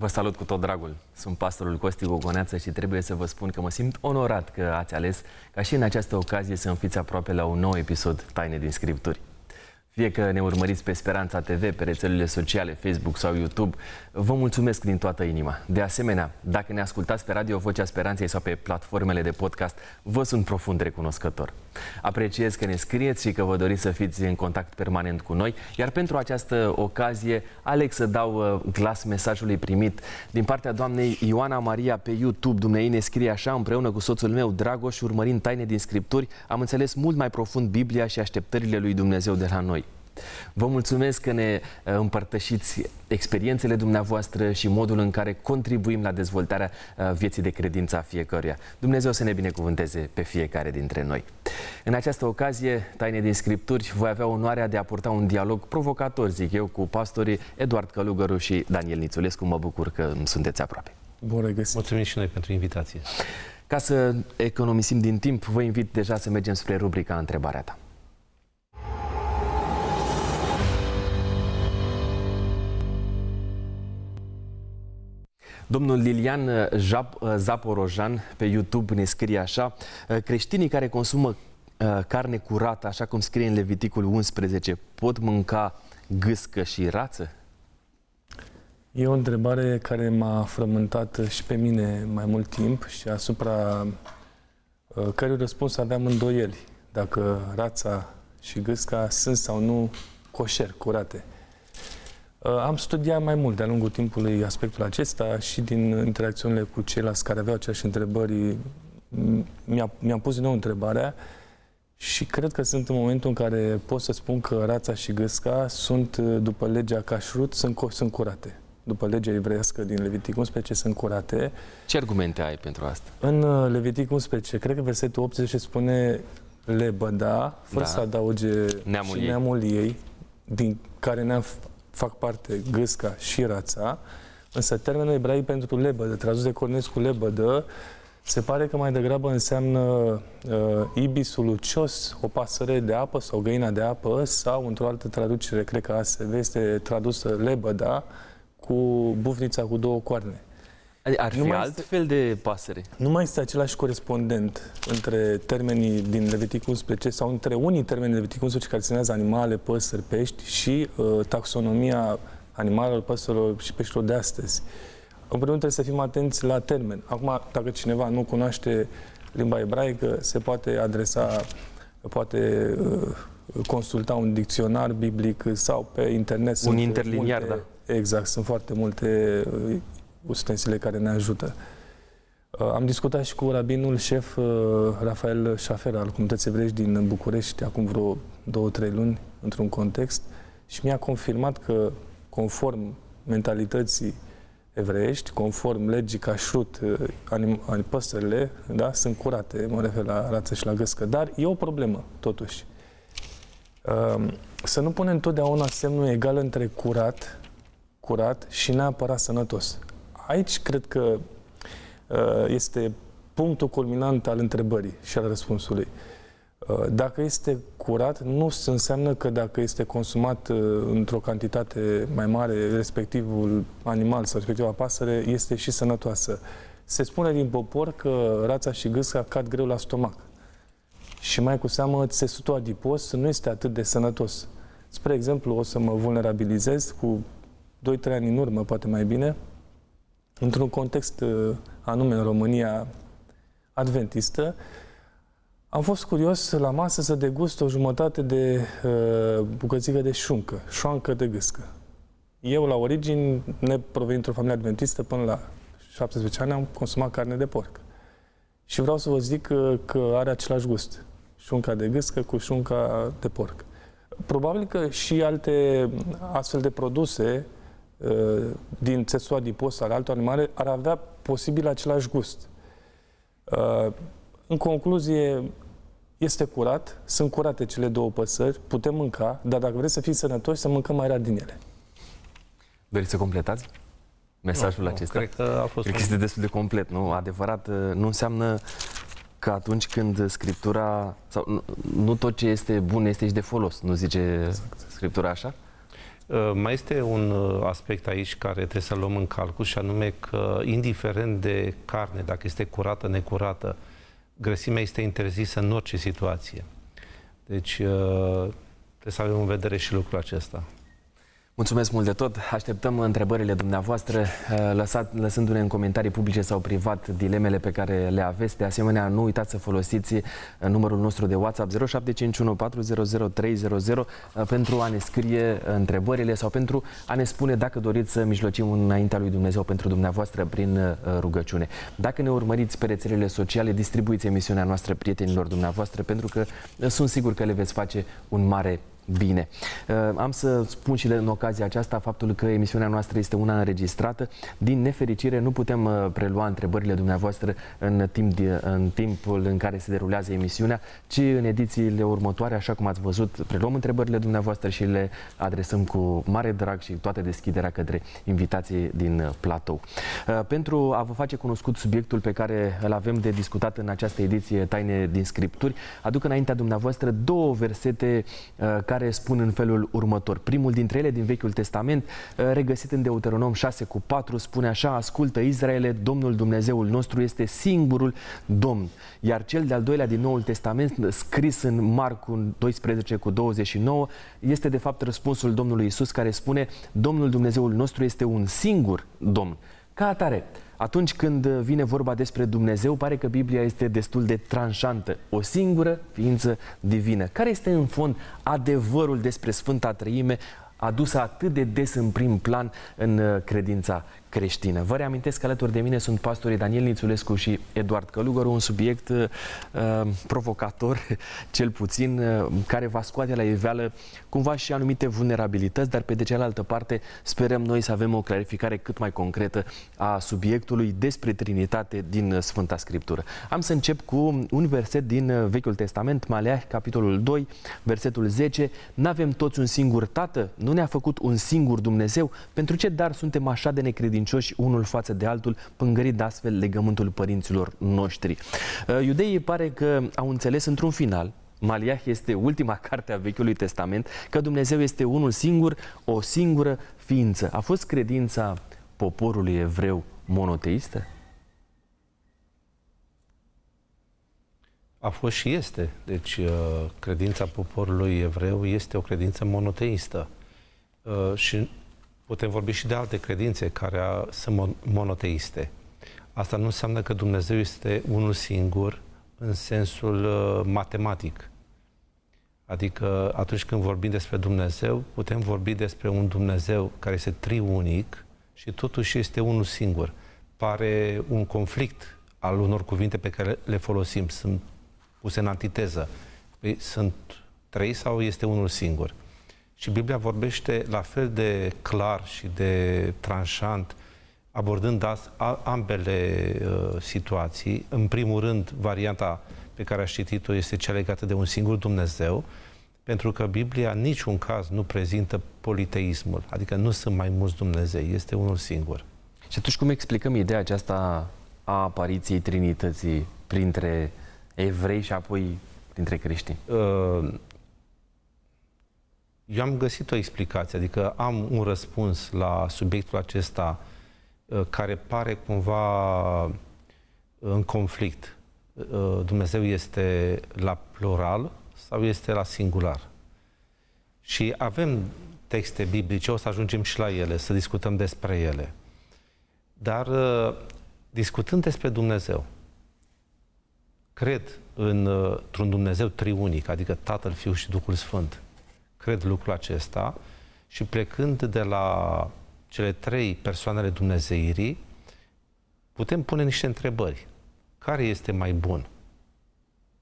Vă salut cu tot dragul. Sunt pastorul Costi Gogoneață și trebuie să vă spun că mă simt onorat că ați ales ca și în această ocazie să fiți aproape la un nou episod Taine din Scripturi. Fie că ne urmăriți pe Speranța TV, pe rețelele sociale, Facebook sau YouTube, vă mulțumesc din toată inima. De asemenea, dacă ne ascultați pe Radio Vocea Speranței sau pe platformele de podcast, vă sunt profund recunoscător. Apreciez că ne scrieți și că vă doriți să fiți în contact permanent cu noi, iar pentru această ocazie aleg să dau uh, glas mesajului primit din partea doamnei Ioana Maria pe YouTube. Dumnezeu ne scrie așa, împreună cu soțul meu Dragoș, urmărind taine din Scripturi, am înțeles mult mai profund Biblia și așteptările lui Dumnezeu de la noi. Vă mulțumesc că ne uh, împărtășiți experiențele dumneavoastră și modul în care contribuim la dezvoltarea uh, vieții de credință a fiecăruia. Dumnezeu să ne binecuvânteze pe fiecare dintre noi. În această ocazie, Taine din Scripturi, voi avea onoarea de a purta un dialog provocator, zic eu, cu pastorii Eduard Călugăru și Daniel Nițulescu. Mă bucur că sunteți aproape. Bun regăsit. Mulțumim și noi pentru invitație. Ca să economisim din timp, vă invit deja să mergem spre rubrica Întrebarea ta. Domnul Lilian uh, Jap, uh, Zaporojan pe YouTube ne scrie așa, uh, creștinii care consumă carne curată, așa cum scrie în Leviticul 11, pot mânca gâscă și rață? E o întrebare care m-a frământat și pe mine mai mult timp și asupra cărui răspuns aveam îndoieli. Dacă rața și gâsca sunt sau nu coșer, curate. Uh, am studiat mai mult de-a lungul timpului aspectul acesta și din interacțiunile cu ceilalți care aveau aceeași întrebări, mi-a, mi-am pus din nou întrebarea și cred că sunt în momentul în care pot să spun că rața și gâsca sunt, uh, după legea cașrut, sunt, sunt curate. După legea evreiască din Levitic 11, sunt curate. Ce argumente ai pentru asta? În uh, Levitic 11, cred că versetul 18 spune lebăda, fără da. să adauge neamul și ei. neamul ei, din care ne-am fac parte gâsca și rața, însă termenul ebraic pentru lebădă, tradus de Cornescu lebădă, se pare că mai degrabă înseamnă uh, ibisul lucios, o pasăre de apă sau găina de apă, sau, într-o altă traducere, cred că ASV, este tradusă lebăda cu bufnița cu două coarne. Ar fi alt este, fel de pasăre. Nu mai este același corespondent între termenii din Levitic 11 sau între unii termeni din Levitic 11 care ținează animale, păsări, pești și uh, taxonomia animalelor, păsărilor și peștilor de astăzi. În primul rând trebuie să fim atenți la termen. Acum, dacă cineva nu cunoaște limba ebraică, se poate adresa, poate uh, consulta un dicționar biblic sau pe internet. Un interliniar, multe, da. Exact, sunt foarte multe uh, ustensile care ne ajută. Uh, am discutat și cu rabinul șef uh, Rafael Șafer al Comunității Evrești din București acum vreo două, trei luni, într-un context, și mi-a confirmat că, conform mentalității evreiești, conform legii cașrut, uh, anim, păsările, da, sunt curate, mă refer la rață și la găscă, dar e o problemă, totuși. Să nu punem întotdeauna semnul egal între curat, curat și neapărat sănătos aici cred că uh, este punctul culminant al întrebării și al răspunsului. Uh, dacă este curat, nu înseamnă că dacă este consumat uh, într-o cantitate mai mare, respectivul animal sau respectiva pasăre, este și sănătoasă. Se spune din popor că rața și gâsca cad greu la stomac. Și mai cu seamă, țesutul adipos nu este atât de sănătos. Spre exemplu, o să mă vulnerabilizez cu 2-3 ani în urmă, poate mai bine, într-un context uh, anume în România adventistă, am fost curios la masă să degust o jumătate de uh, bucățică de șuncă, șoancă de gâscă. Eu, la origini, neprovenind într-o familie adventistă, până la 17 ani am consumat carne de porc. Și vreau să vă zic că, că are același gust. Șunca de gâscă cu șunca de porc. Probabil că și alte astfel de produse Uh, din țesul adipos al altor animale ar avea posibil același gust. Uh, în concluzie, este curat, sunt curate cele două păsări, putem mânca, dar dacă vreți să fim sănătoși, să mâncăm mai rar din ele. Vreți să completați mesajul nu, acesta? Cred că a fost cred că este destul de complet, nu? Adevărat, uh, nu înseamnă că atunci când Scriptura, sau nu, nu tot ce este bun este și de folos, nu zice exact. Scriptura așa? Uh, mai este un uh, aspect aici care trebuie să luăm în calcul și anume că, indiferent de carne, dacă este curată, necurată, grăsimea este interzisă în orice situație. Deci uh, trebuie să avem în vedere și lucrul acesta. Mulțumesc mult de tot. Așteptăm întrebările dumneavoastră, uh, lăsat, lăsându-ne în comentarii publice sau privat dilemele pe care le aveți. De asemenea, nu uitați să folosiți uh, numărul nostru de WhatsApp 0751400300 uh, pentru a ne scrie întrebările sau pentru a ne spune dacă doriți să mijlocim înaintea lui Dumnezeu pentru dumneavoastră prin rugăciune. Dacă ne urmăriți pe rețelele sociale, distribuiți emisiunea noastră prietenilor dumneavoastră pentru că sunt sigur că le veți face un mare bine. Uh, am să spun și în ocazia aceasta faptul că emisiunea noastră este una înregistrată. Din nefericire nu putem uh, prelua întrebările dumneavoastră în, timp de, în timpul în care se derulează emisiunea, ci în edițiile următoare, așa cum ați văzut, preluăm întrebările dumneavoastră și le adresăm cu mare drag și toată deschiderea către invitații din uh, platou. Pentru a vă face cunoscut subiectul pe care îl avem de discutat în această ediție Taine din Scripturi, aduc înaintea dumneavoastră două versete care care spun în felul următor. Primul dintre ele din Vechiul Testament, uh, regăsit în Deuteronom 6 cu 4, spune așa, ascultă Israele, Domnul Dumnezeul nostru este singurul Domn. Iar cel de-al doilea din Noul Testament, scris în Marcu 12 cu 29, este de fapt răspunsul Domnului Isus care spune, Domnul Dumnezeul nostru este un singur Domn. Ca atare, atunci când vine vorba despre Dumnezeu, pare că Biblia este destul de tranșantă. O singură ființă divină. Care este în fond adevărul despre Sfânta Trăime adusă atât de des în prim plan în uh, credința creștină. Vă reamintesc că alături de mine sunt pastorii Daniel Nițulescu și Eduard Călugăru, un subiect uh, provocator, cel puțin, uh, care va scoate la iveală cumva și anumite vulnerabilități, dar pe de cealaltă parte sperăm noi să avem o clarificare cât mai concretă a subiectului despre Trinitate din Sfânta Scriptură. Am să încep cu un verset din uh, Vechiul Testament, Maleah, capitolul 2, versetul 10. N-avem toți un singur Tată? Nu ne-a făcut un singur Dumnezeu? Pentru ce dar suntem așa de necredincioși credincioși unul față de altul, pângărit astfel legământul părinților noștri. Uh, iudeii pare că au înțeles într-un final, Maliah este ultima carte a Vechiului Testament, că Dumnezeu este unul singur, o singură ființă. A fost credința poporului evreu monoteistă? A fost și este. Deci, uh, credința poporului evreu este o credință monoteistă. Uh, și putem vorbi și de alte credințe care sunt monoteiste. Asta nu înseamnă că Dumnezeu este unul singur în sensul uh, matematic. Adică atunci când vorbim despre Dumnezeu, putem vorbi despre un Dumnezeu care este triunic și totuși este unul singur. Pare un conflict al unor cuvinte pe care le folosim, sunt puse în antiteză. Păi, sunt trei sau este unul singur? Și Biblia vorbește la fel de clar și de tranșant, abordând ambele uh, situații. În primul rând, varianta pe care aș citit-o este cea legată de un singur Dumnezeu, pentru că Biblia în niciun caz nu prezintă politeismul, adică nu sunt mai mulți Dumnezei, este unul singur. Și atunci cum explicăm ideea aceasta a apariției Trinității printre evrei și apoi printre creștini? Uh, eu am găsit o explicație, adică am un răspuns la subiectul acesta uh, care pare cumva uh, în conflict. Uh, Dumnezeu este la plural sau este la singular? Și avem texte biblice, o să ajungem și la ele, să discutăm despre ele. Dar discutând despre Dumnezeu, cred într-un Dumnezeu triunic, adică Tatăl, Fiul și Duhul Sfânt cred lucrul acesta și plecând de la cele trei persoanele Dumnezeirii, putem pune niște întrebări. Care este mai bun?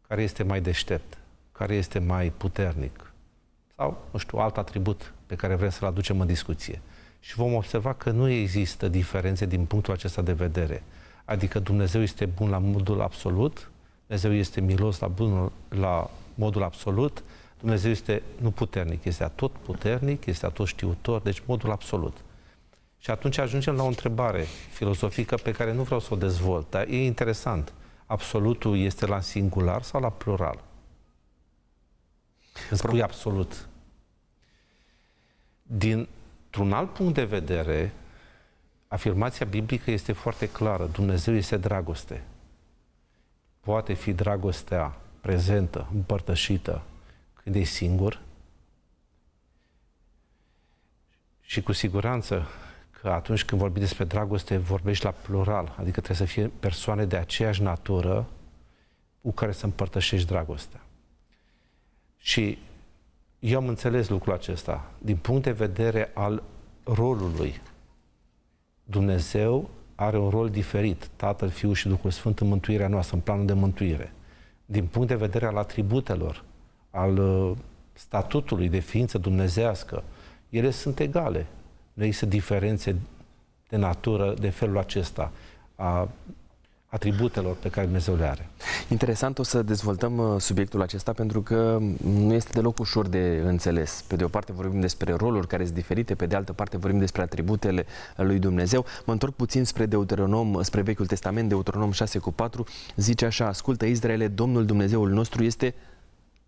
Care este mai deștept? Care este mai puternic? Sau, nu știu, alt atribut pe care vrem să-l aducem în discuție. Și vom observa că nu există diferențe din punctul acesta de vedere. Adică Dumnezeu este bun la modul absolut, Dumnezeu este milos la, bun, la modul absolut, Dumnezeu este nu puternic, este atot puternic, este atot știutor, deci modul absolut. Și atunci ajungem la o întrebare filozofică pe care nu vreau să o dezvolt, dar e interesant. Absolutul este la singular sau la plural? Când spui absolut. Din Într-un alt punct de vedere, afirmația biblică este foarte clară. Dumnezeu este dragoste. Poate fi dragostea prezentă, împărtășită, când e singur. Și cu siguranță că atunci când vorbi despre dragoste, vorbești la plural, adică trebuie să fie persoane de aceeași natură cu care să împărtășești dragostea. Și eu am înțeles lucrul acesta din punct de vedere al rolului. Dumnezeu are un rol diferit, Tatăl, Fiul și Duhul Sfânt în mântuirea noastră, în planul de mântuire. Din punct de vedere al atributelor, al uh, statutului de ființă dumnezească, ele sunt egale. Nu există diferențe de natură de felul acesta a atributelor pe care Dumnezeu le are. Interesant, o să dezvoltăm uh, subiectul acesta pentru că nu este deloc ușor de înțeles. Pe de o parte vorbim despre roluri care sunt diferite, pe de altă parte vorbim despre atributele lui Dumnezeu. Mă întorc puțin spre Deuteronom, spre Vechiul Testament, Deuteronom 6 cu 4, zice așa, ascultă Israele, Domnul Dumnezeul nostru este...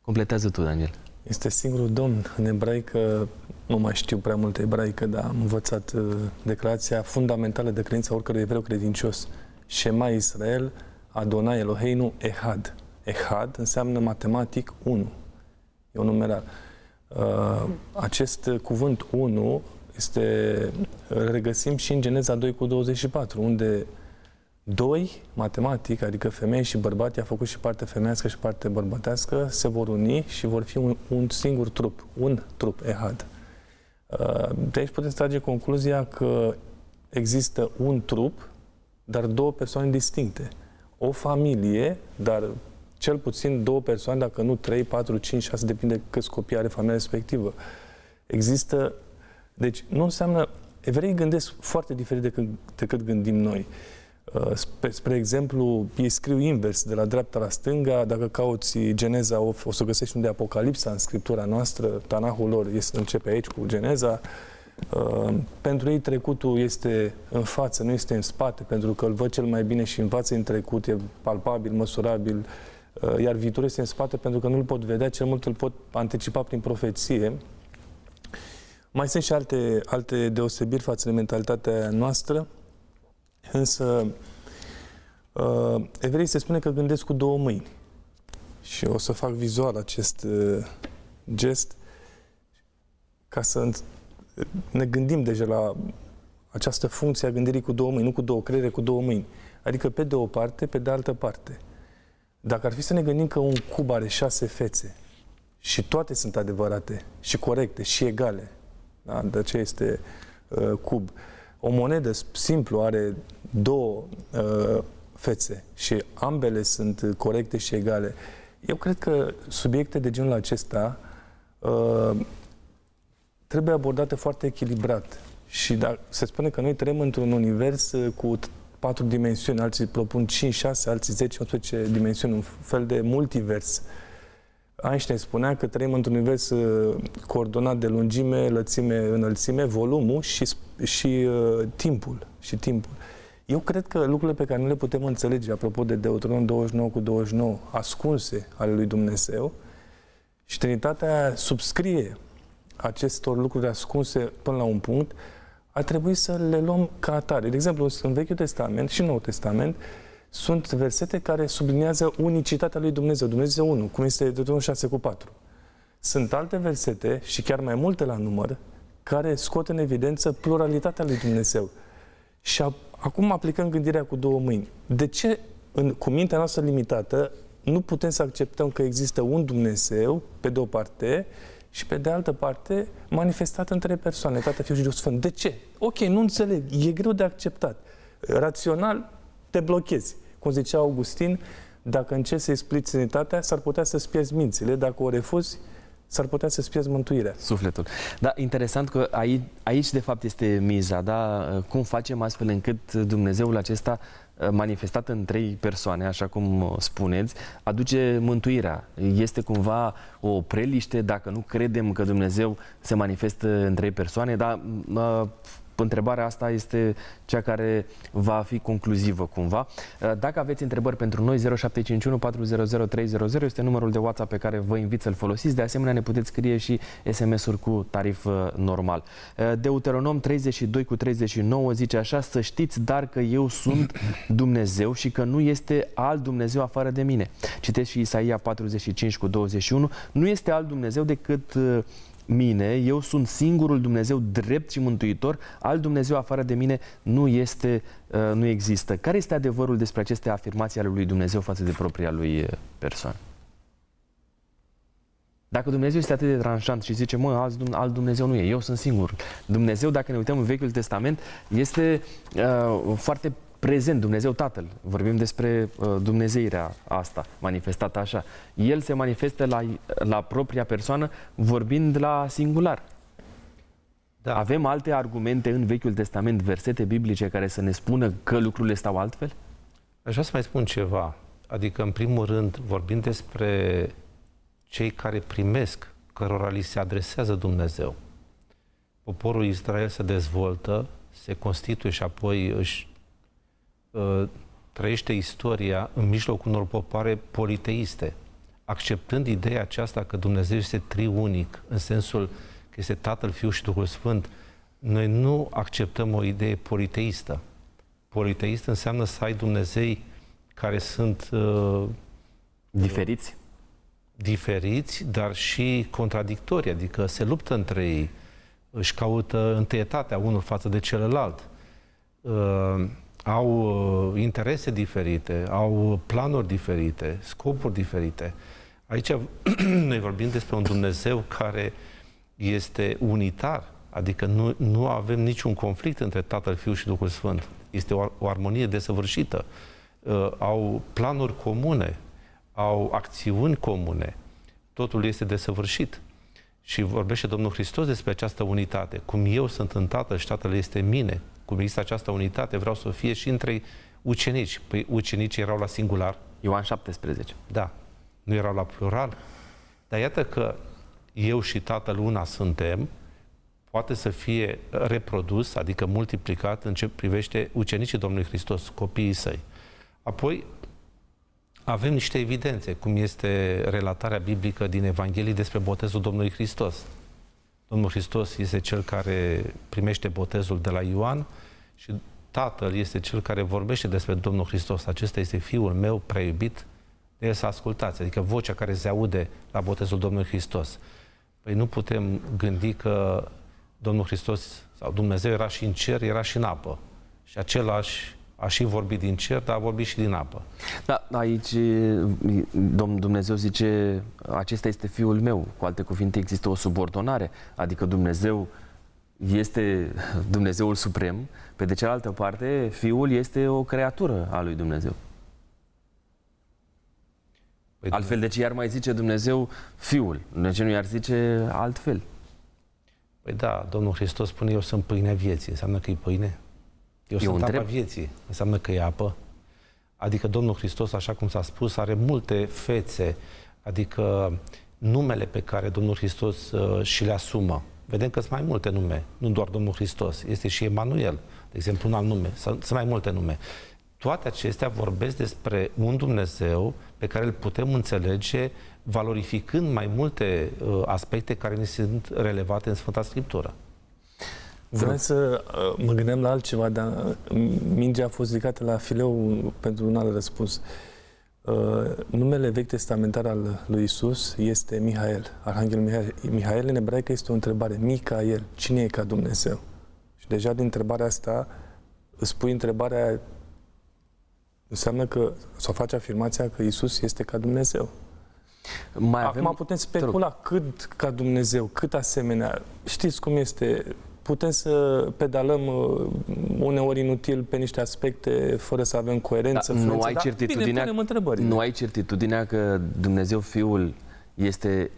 Completează tu, Daniel. Este singurul Domn în ebraică, nu mai știu prea mult ebraică, dar am învățat uh, declarația fundamentală de credință a oricărui evreu credincios. Shema Israel, Adonai Eloheinu, Ehad. Ehad înseamnă matematic 1. E un numerar. Uh, acest cuvânt 1 este, îl regăsim și în Geneza 2 cu 24, unde doi, matematic, adică femei și bărbat, i-a făcut și parte femeiască și parte bărbătească, se vor uni și vor fi un, un singur trup, un trup, Ehad. Uh, de aici puteți trage concluzia că există un trup dar două persoane distincte. O familie, dar cel puțin două persoane, dacă nu trei, patru, cinci, șase, depinde câți copii are familia respectivă. Există... Deci nu înseamnă... Evreii gândesc foarte diferit decât, decât gândim noi. Uh, spre, spre exemplu, ei scriu invers, de la dreapta la stânga. Dacă cauți Geneza, o, o să găsești unde Apocalipsa în scriptura noastră, Tanahul lor este, începe aici cu Geneza. Uh, pentru ei trecutul este în față, nu este în spate, pentru că îl văd cel mai bine și învață în trecut, e palpabil, măsurabil, uh, iar viitorul este în spate pentru că nu îl pot vedea, cel mult îl pot anticipa prin profeție. Mai sunt și alte, alte deosebiri față de mentalitatea noastră, însă uh, evrei se spune că gândesc cu două mâini. Și o să fac vizual acest uh, gest ca să ne gândim deja la această funcție a gândirii cu două mâini, nu cu două creiere, cu două mâini. Adică pe de o parte, pe de altă parte. Dacă ar fi să ne gândim că un cub are șase fețe și toate sunt adevărate și corecte și egale, da? de ce este uh, cub. O monedă simplu are două uh, fețe și ambele sunt corecte și egale. Eu cred că subiecte de genul acesta uh, trebuie abordate foarte echilibrat. Și dacă se spune că noi trăim într-un univers uh, cu patru dimensiuni, alții propun 5, 6, alții 10, 11 dimensiuni, un fel de multivers. Einstein spunea că trăim într-un univers uh, coordonat de lungime, lățime, înălțime, volumul și, și uh, timpul. Și timpul. Eu cred că lucrurile pe care nu le putem înțelege, apropo de Deuteronom 29 cu 29, ascunse ale lui Dumnezeu, și Trinitatea subscrie acestor lucruri ascunse până la un punct, ar trebui să le luăm ca atare. De exemplu, în Vechiul Testament și Noul Testament sunt versete care subliniază unicitatea lui Dumnezeu, Dumnezeu 1, cum este Deuteronom 6 cu 4. Sunt alte versete, și chiar mai multe la număr, care scot în evidență pluralitatea lui Dumnezeu. Și a, acum aplicăm gândirea cu două mâini. De ce, în, cu mintea noastră limitată, nu putem să acceptăm că există un Dumnezeu, pe de o parte, și pe de altă parte manifestat între persoane, Tată, Fiul și Duhul Sfânt. De ce? Ok, nu înțeleg, e greu de acceptat. Rațional te blochezi. Cum zicea Augustin, dacă încerci să explici sănătatea, s-ar putea să-ți pierzi mințile. Dacă o refuzi, s-ar putea să-ți pierzi mântuirea. Sufletul. Da, interesant că aici, aici de fapt este miza, da? Cum facem astfel încât Dumnezeul acesta manifestat în trei persoane, așa cum uh, spuneți, aduce mântuirea. Este cumva o preliște dacă nu credem că Dumnezeu se manifestă în trei persoane, dar uh, întrebarea asta este cea care va fi concluzivă cumva. Uh, dacă aveți întrebări pentru noi, 0751 400 300 este numărul de WhatsApp pe care vă invit să-l folosiți. De asemenea, ne puteți scrie și SMS-uri cu tarif uh, normal. Uh, Deuteronom 32 cu 39 zice așa, să știți dar că eu sunt Dumnezeu și că nu este alt Dumnezeu afară de mine. Citeți și Isaia 45 cu 21, nu este alt Dumnezeu decât mine, eu sunt singurul Dumnezeu drept și mântuitor, alt Dumnezeu afară de mine nu este, uh, nu există. Care este adevărul despre aceste afirmații ale lui Dumnezeu față de propria lui uh, persoană? Dacă Dumnezeu este atât de tranșant și zice, mă, alt Dumnezeu nu e, eu sunt singur. Dumnezeu, dacă ne uităm în Vechiul Testament, este uh, foarte prezent, Dumnezeu Tatăl. Vorbim despre uh, Dumnezeirea asta, manifestată așa. El se manifestă la, la propria persoană vorbind la singular. Da. Avem alte argumente în Vechiul Testament, versete biblice care să ne spună că lucrurile stau altfel? Aș vrea să mai spun ceva. Adică, în primul rând, vorbim despre cei care primesc, cărora li se adresează Dumnezeu. Poporul Israel se dezvoltă, se constituie și apoi își Uh, trăiește istoria în mijlocul unor popoare politeiste, acceptând ideea aceasta că Dumnezeu este triunic, în sensul că este Tatăl, Fiul și Duhul Sfânt, noi nu acceptăm o idee politeistă. Politeist înseamnă să ai Dumnezei care sunt uh, diferiți. Diferiți, dar și contradictori, adică se luptă între ei, își caută întâietatea unul față de celălalt. Uh, au uh, interese diferite, au planuri diferite, scopuri diferite. Aici noi vorbim despre un Dumnezeu care este unitar, adică nu, nu avem niciun conflict între Tatăl, Fiul și Duhul Sfânt. Este o, o armonie desăvârșită. Uh, au planuri comune, au acțiuni comune. Totul este desăvârșit. Și vorbește Domnul Hristos despre această unitate. Cum eu sunt în Tatăl și Tatăl este în mine, cum există această unitate, vreau să fie și între ucenici. Păi ucenicii erau la singular. Ioan 17. Da. Nu erau la plural. Dar iată că eu și Tatăl una suntem, poate să fie reprodus, adică multiplicat în ce privește ucenicii Domnului Hristos, copiii săi. Apoi, avem niște evidențe, cum este relatarea biblică din Evanghelie despre botezul Domnului Hristos. Domnul Hristos este cel care primește botezul de la Ioan și Tatăl este cel care vorbește despre Domnul Hristos. Acesta este Fiul meu prea iubit, de el să ascultați, adică vocea care se aude la botezul Domnului Hristos. Păi nu putem gândi că Domnul Hristos sau Dumnezeu era și în cer, era și în apă. Și același a și vorbit din cer, dar a vorbit și din apă. Da, aici Domnul Dumnezeu zice, acesta este Fiul meu. Cu alte cuvinte, există o subordonare, adică Dumnezeu este Dumnezeul Suprem, pe de cealaltă parte, Fiul este o creatură a lui Dumnezeu. Păi Altfel, de ce iar mai zice Dumnezeu Fiul? De ce nu i-ar zice altfel? Păi da, Domnul Hristos spune, eu sunt pâinea vieții. Înseamnă că e pâine? Eu, Eu sunt întreb... apa vieții. Înseamnă că e apă. Adică Domnul Hristos, așa cum s-a spus, are multe fețe. Adică numele pe care Domnul Hristos uh, și le asumă. Vedem că sunt mai multe nume, nu doar Domnul Hristos. Este și Emanuel, de exemplu, un alt nume. Sunt mai multe nume. Toate acestea vorbesc despre un Dumnezeu pe care îl putem înțelege valorificând mai multe uh, aspecte care ne sunt relevate în Sfânta Scriptură. Vreau să uh, mă gândeam la altceva, dar uh, mingea a fost ridicată la fileu pentru un alt răspuns. Uh, numele vechi testamentar al lui Isus este Mihael, Arhanghel Mihael. Mihael în ebraică este o întrebare. Micael, cine e ca Dumnezeu? Și deja din întrebarea asta îți pui întrebarea înseamnă că, sau face afirmația că Isus este ca Dumnezeu. Mai avem... Acum putem specula cât ca Dumnezeu, cât asemenea. Știți cum este putem să pedalăm uh, uneori inutil pe niște aspecte fără să avem coerență. Da, nu ai da, certitudinea, bine, nu ai certitudinea că Dumnezeu Fiul este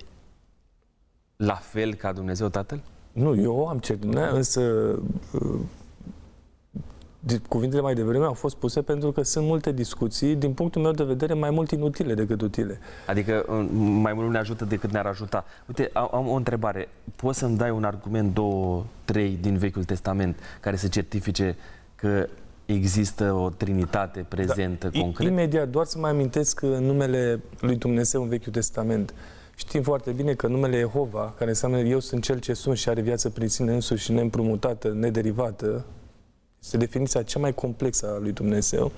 la fel ca Dumnezeu Tatăl? Nu, eu am certitudinea, însă uh, cuvintele mai devreme au fost puse pentru că sunt multe discuții, din punctul meu de vedere, mai mult inutile decât utile. Adică mai mult ne ajută decât ne-ar ajuta. Uite, am o întrebare. Poți să-mi dai un argument, două, trei din Vechiul Testament care să certifice că există o trinitate prezentă da, concret? Imediat, doar să mai amintesc numele lui Dumnezeu în Vechiul Testament. Știm foarte bine că numele Jehova, care înseamnă eu sunt cel ce sunt și are viață prin sine însuși, neîmprumutată, nederivată, este definiția cea mai complexă a lui Dumnezeu.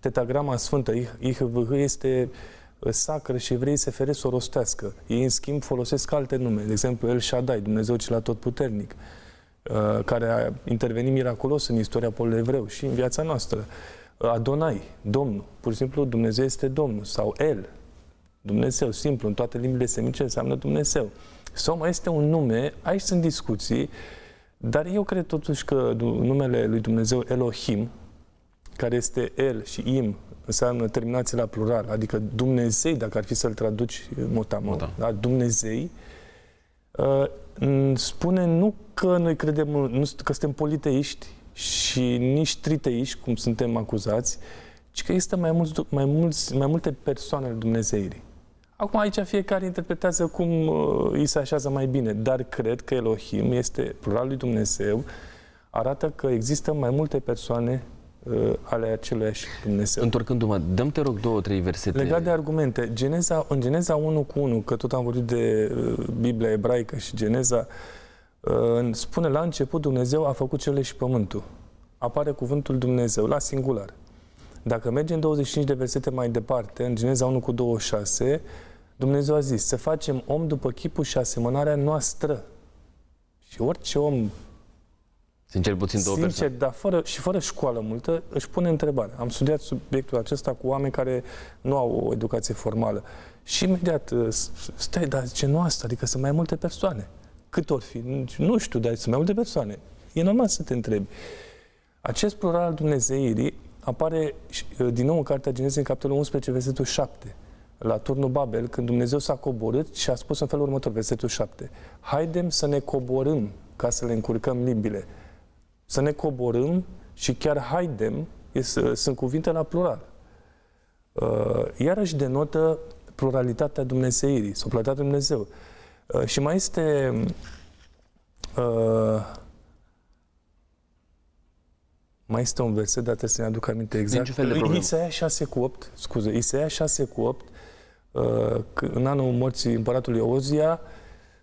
Tetagrama sfântă, IHVH, este uh, sacră și vrei să fere să o rostească. Ei, în schimb, folosesc alte nume. De exemplu, El Shaddai, Dumnezeu cel atotputernic, uh, care a intervenit miraculos în istoria poporului evreu și în viața noastră. Uh, Adonai, Domnul. Pur și simplu, Dumnezeu este Domnul. Sau El, Dumnezeu, simplu, în toate limbile semice înseamnă Dumnezeu. Sau mai este un nume, aici sunt discuții, dar eu cred totuși că numele lui Dumnezeu Elohim, care este El și Im, înseamnă terminație la plural, adică Dumnezei, dacă ar fi să-l traduci motamo, da. da? Dumnezei, uh, spune nu că noi credem, nu, că suntem politeiști și nici triteiști, cum suntem acuzați, ci că există mai, mulți, mai, mulți, mai multe persoane ale Dumnezeirii. Acum aici fiecare interpretează cum uh, îi se așează mai bine, dar cred că Elohim este plural lui Dumnezeu, arată că există mai multe persoane uh, ale aceluiași Dumnezeu. Întorcându-mă, dăm te rog două, trei versete. Legat de argumente, Geneza, în Geneza 1 cu 1, că tot am vorbit de uh, Biblia ebraică și Geneza, uh, spune la început Dumnezeu a făcut cele și pământul. Apare cuvântul Dumnezeu, la singular. Dacă mergem 25 de versete mai departe, în Geneza 1 cu 26, Dumnezeu a zis să facem om după chipul și asemănarea noastră. Și orice om Sincer, puțin două Sincer, persoane. dar fără, și fără școală multă, își pune întrebare. Am studiat subiectul acesta cu oameni care nu au o educație formală. Și imediat, ă, stai, dar ce nu asta? Adică sunt mai multe persoane. Cât or fi? Nu știu, dar sunt mai multe persoane. E normal să te întrebi. Acest plural al Dumnezeirii apare uh, din nou în Cartea Genezei, în capitolul 11, versetul 7, la turnul Babel, când Dumnezeu s-a coborât și a spus în felul următor, versetul 7, haidem să ne coborâm ca să le încurcăm limbile. Să ne coborâm și chiar haidem este, sunt cuvinte la plural. Uh, iarăși denotă pluralitatea Dumnezeirii, sau pluralitatea Dumnezeu. Uh, și mai este uh, mai este un verset, dar trebuie să ne aduc aminte exact. fel de problemă. Isaia 6 cu 8, scuze, Isaia 6 cu 8, uh, în anul morții împăratului Ozia,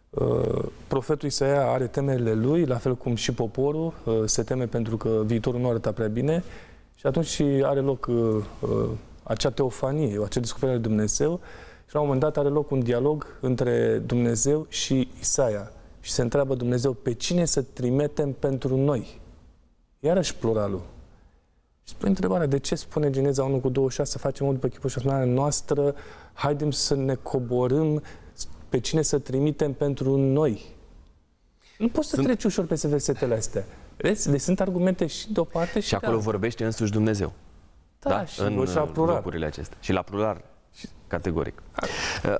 uh, profetul Isaia are temerile lui, la fel cum și poporul, uh, se teme pentru că viitorul nu arăta prea bine și atunci are loc acea teofanie, acea descoperire de Dumnezeu și la un moment dat are loc un dialog între Dumnezeu și Isaia și se întreabă Dumnezeu pe cine să trimitem pentru noi. Iarăși pluralul. Și spune întrebarea, de ce spune Geneza 1 cu 26 să facem unul după chipul și asemănarea noastră, haidem să ne coborâm, pe cine să trimitem pentru noi? Nu poți să sunt... treci ușor pe versetele astea. Vezi? Deci sunt argumente și de o parte și, și acolo de vorbește însuși Dumnezeu. Da, da? și în și la plural. locurile acestea. Și la plural. Categoric.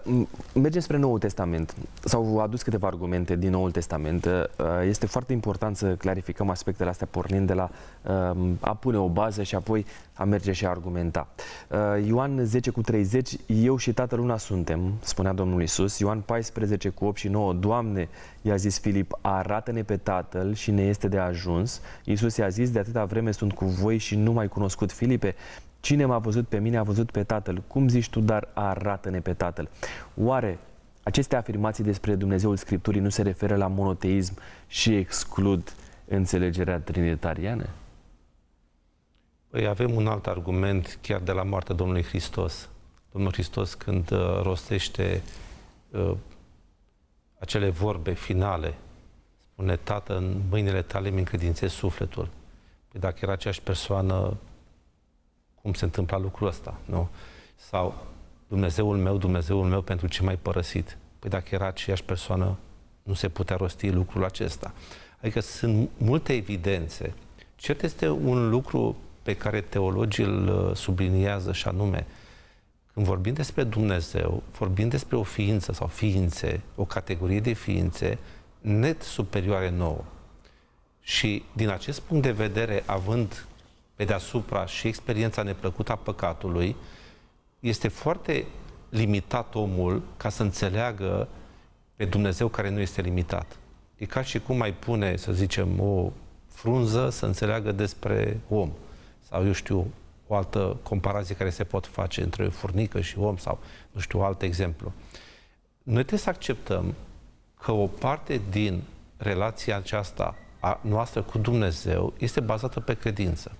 Uh, mergem spre Noul Testament. S-au adus câteva argumente din Noul Testament. Uh, este foarte important să clarificăm aspectele astea pornind de la uh, a pune o bază și apoi a merge și a argumenta. Ioan 10 cu 30, eu și Tatăl una suntem, spunea Domnul Isus. Ioan 14 cu 8 și 9, Doamne, i-a zis Filip, arată-ne pe Tatăl și ne este de ajuns. Isus i-a zis, de atâta vreme sunt cu voi și nu mai cunoscut Filipe, Cine m-a văzut pe mine a văzut pe Tatăl. Cum zici tu, dar arată-ne pe Tatăl? Oare aceste afirmații despre Dumnezeul Scripturii nu se referă la monoteism și exclud înțelegerea trinitariană? Păi avem un alt argument chiar de la moartea Domnului Hristos. Domnul Hristos când uh, rostește uh, acele vorbe finale, spune, Tată, în mâinile tale mi încredințez sufletul. Păi dacă era aceeași persoană, cum se întâmplă lucrul ăsta, nu? Sau Dumnezeul meu, Dumnezeul meu, pentru ce mai părăsit? Păi dacă era aceeași persoană, nu se putea rosti lucrul acesta. Adică sunt multe evidențe. Cert este un lucru pe care teologii îl uh, subliniază și anume, când vorbim despre Dumnezeu, vorbim despre o ființă sau ființe, o categorie de ființe net superioare nouă. Și din acest punct de vedere, având pe deasupra și experiența neplăcută a păcatului, este foarte limitat omul ca să înțeleagă pe Dumnezeu care nu este limitat. E ca și cum mai pune, să zicem, o frunză să înțeleagă despre om. Sau, eu știu, o altă comparație care se pot face între furnică și om sau, nu știu, alt exemplu. Noi trebuie să acceptăm că o parte din relația aceasta a noastră cu Dumnezeu este bazată pe credință.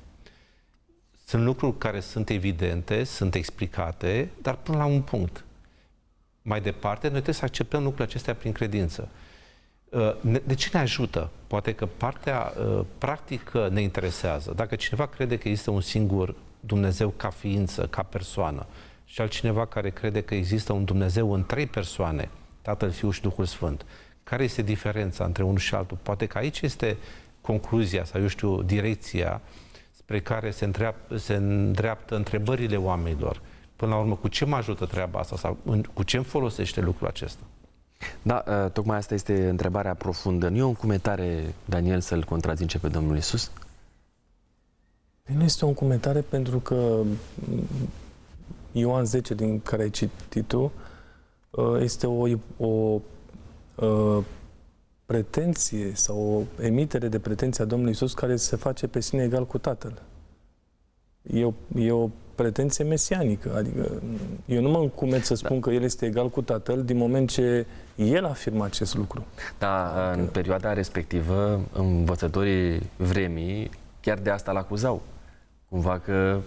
Sunt lucruri care sunt evidente, sunt explicate, dar până la un punct. Mai departe, noi trebuie să acceptăm lucrurile acestea prin credință. Uh, de ce ne ajută? Poate că partea uh, practică ne interesează. Dacă cineva crede că există un singur Dumnezeu ca ființă, ca persoană, și altcineva care crede că există un Dumnezeu în trei persoane, Tatăl, Fiul și Duhul Sfânt, care este diferența între unul și altul? Poate că aici este concluzia sau, eu știu, direcția spre care se, îndreaptă, se îndreaptă întrebările oamenilor. Până la urmă, cu ce mă ajută treaba asta sau cu ce îmi folosește lucrul acesta? Da, ă, tocmai asta este întrebarea profundă. Nu e un comentare, Daniel, să-l contrazice pe Domnul Isus? Păi nu este un comentare pentru că Ioan 10, din care ai citit tu, ă, este o, o uh, pretenție sau o emitere de pretenție a Domnului Isus care se face pe sine egal cu Tatăl. E o, e o pretenție mesianică. Adică eu nu mă încumet să spun da. că El este egal cu Tatăl din moment ce El afirmă acest lucru. Da, în perioada respectivă, învățătorii vremii chiar de asta l-acuzau. Cumva că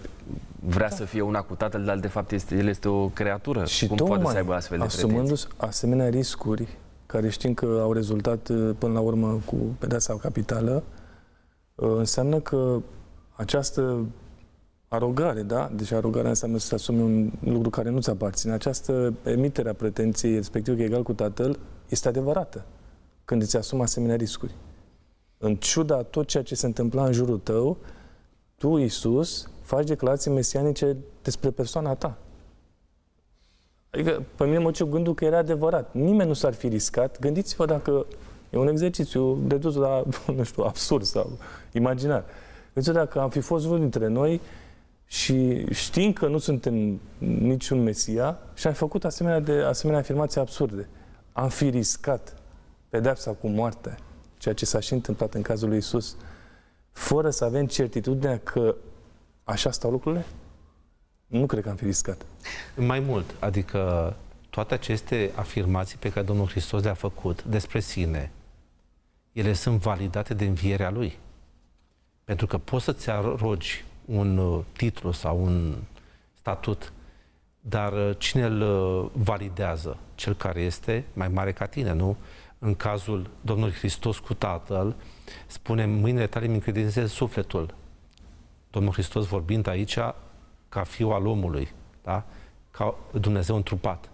vrea da. să fie una cu tatăl, dar de fapt este, el este o creatură. Și Cum poate să aibă astfel de asumându-se asemenea riscuri care știm că au rezultat uh, până la urmă cu pedeapsa capitală, uh, înseamnă că această arogare, da? Deci arogarea înseamnă să asumi un lucru care nu-ți aparține. Această emitere a pretenției, respectiv că e egal cu tatăl, este adevărată când îți asumi asemenea riscuri. În ciuda tot ceea ce se întâmpla în jurul tău, tu, Isus, faci declarații mesianice despre persoana ta. Adică, pe mine mă ce gândul că era adevărat. Nimeni nu s-ar fi riscat. Gândiți-vă dacă e un exercițiu redus la, nu știu, absurd sau imaginar. Gândiți-vă dacă am fi fost unul dintre noi și știm că nu suntem niciun Mesia și am făcut asemenea, de, asemenea afirmații absurde. Am fi riscat pedepsa cu moarte, ceea ce s-a și întâmplat în cazul lui Isus, fără să avem certitudinea că așa stau lucrurile? Nu cred că am fi riscat. Mai mult, adică toate aceste afirmații pe care Domnul Hristos le-a făcut despre sine, ele sunt validate de învierea Lui. Pentru că poți să-ți arogi un uh, titlu sau un statut, dar uh, cine îl uh, validează? Cel care este mai mare ca tine, nu? În cazul Domnului Hristos cu Tatăl, spune, mâinile tale mi încredințez sufletul. Domnul Hristos vorbind aici, ca fiu al omului, da? ca Dumnezeu întrupat.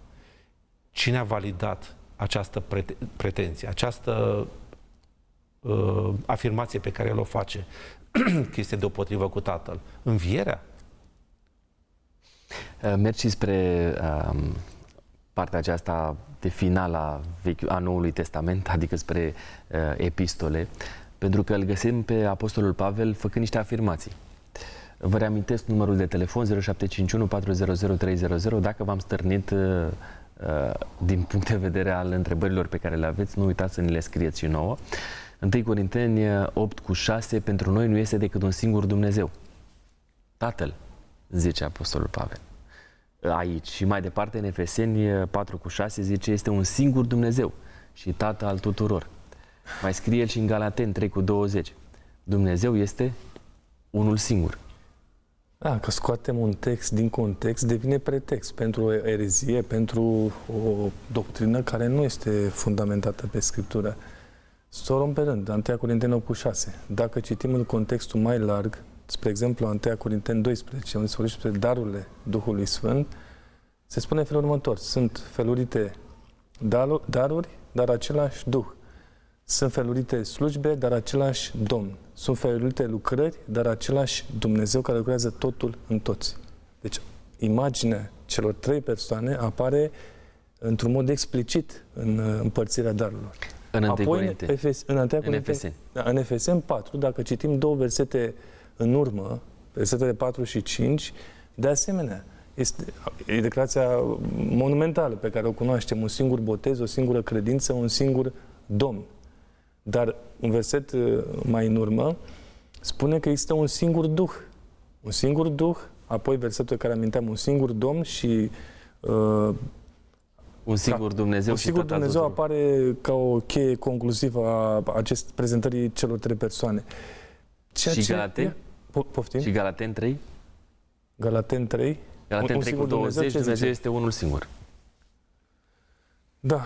Cine a validat această prete- pretenție, această uh, afirmație pe care el o face, că este deopotrivă cu Tatăl? Învierea? Uh, mergi spre uh, partea aceasta de final a, vechi, a Noului Testament, adică spre uh, epistole, pentru că îl găsim pe Apostolul Pavel făcând niște afirmații. Vă reamintesc numărul de telefon 0751 400 300. Dacă v-am stărnit uh, uh, din punct de vedere al întrebărilor pe care le aveți, nu uitați să ni le scrieți și nouă. 1 Corinteni 8 cu 6, pentru noi nu este decât un singur Dumnezeu. Tatăl, zice Apostolul Pavel. Aici și mai departe în Efeseni 4 cu 6 zice este un singur Dumnezeu și Tată al tuturor. Mai scrie el și în Galaten 3 cu 20. Dumnezeu este unul singur. Da, că scoatem un text din context, devine pretext pentru o erezie, pentru o doctrină care nu este fundamentată pe Scriptură. Să o luăm pe rând, 1 Corinteni 8 cu 6. Dacă citim în contextul mai larg, spre exemplu 1 Corinteni 12, unde se vorbește despre darurile Duhului Sfânt, se spune în felul următor. Sunt felurite daruri, dar același Duh. Sunt felurite slujbe, dar același Domn. Sunt felurite lucrări, dar același Dumnezeu care lucrează totul în toți. Deci, imaginea celor trei persoane apare într-un mod explicit în uh, împărțirea darurilor. În Apoi, în, în, în, în FSN 4, dacă citim două versete în urmă, versetele 4 și 5, de asemenea, este e declarația monumentală pe care o cunoaștem, un singur botez, o singură credință, un singur Domn. Dar un verset uh, mai în urmă spune că există un singur Duh. Un singur Duh, apoi versetul care aminteam, un singur Domn și uh, un sigur Dumnezeu un sigur Dumnezeu apare ca o cheie conclusivă a acest prezentării celor trei persoane. Ceea și ce... Galaten? Poftim? Și Galaten 3? Galaten 3? Galaten 3 cu 20, Dumnezeu, Dumnezeu este unul singur. Da,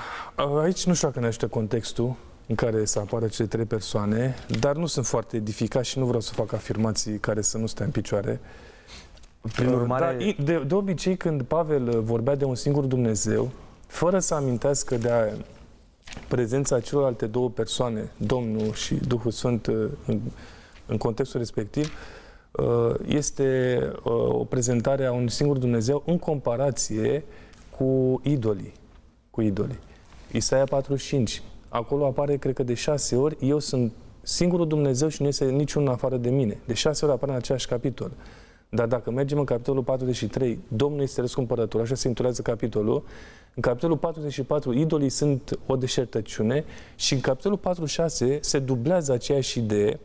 aici nu știu dacă ne ajută contextul în care să apară cele trei persoane, dar nu sunt foarte edificat și nu vreau să fac afirmații care să nu stea în picioare. Prin urmare... Dar, de, de obicei, când Pavel vorbea de un singur Dumnezeu, fără să amintească de prezența celorlalte două persoane, Domnul și Duhul Sfânt, în, în contextul respectiv, uh, este uh, o prezentare a unui singur Dumnezeu în comparație cu idolii. Cu idolii. Isaia 45. Acolo apare, cred că de șase ori, eu sunt singurul Dumnezeu și nu este niciun afară de mine. De șase ori apare în același capitol. Dar dacă mergem în capitolul 43, Domnul este răscumpărător, așa se intulează capitolul, în capitolul 44, idolii sunt o deșertăciune și în capitolul 46 se dublează aceeași idee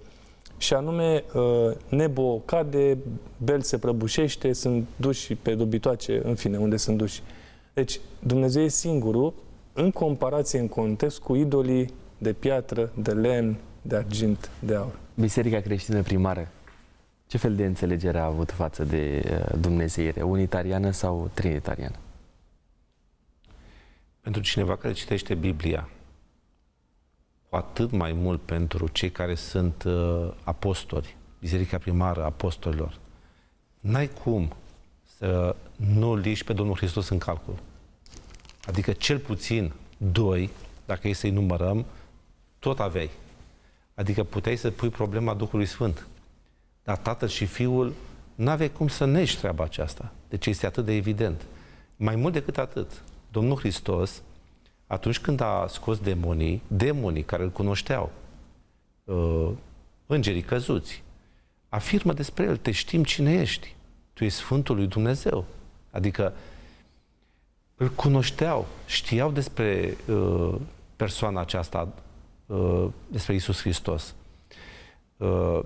și anume uh, Nebo cade, Bel se prăbușește, sunt duși pe dobitoace, în fine, unde sunt duși. Deci Dumnezeu e singurul în comparație, în context cu idolii de piatră, de lemn, de argint, de aur. Biserica creștină primară, ce fel de înțelegere a avut față de uh, Dumnezeire? Unitariană sau trinitariană? Pentru cineva care citește Biblia, cu atât mai mult pentru cei care sunt uh, apostoli, Biserica Primară Apostolilor, n-ai cum să nu liși pe Domnul Hristos în calcul. Adică cel puțin doi, dacă e să-i numărăm, tot aveai. Adică puteai să pui problema Duhului Sfânt. Dar Tatăl și Fiul n-aveai cum să nești treaba aceasta. Deci este atât de evident. Mai mult decât atât, Domnul Hristos, atunci când a scos demonii, demonii care îl cunoșteau, uh, îngerii căzuți, afirmă despre el, te știm cine ești. Tu ești Sfântul lui Dumnezeu. Adică îl cunoșteau, știau despre uh, persoana aceasta, uh, despre Isus Hristos. Uh,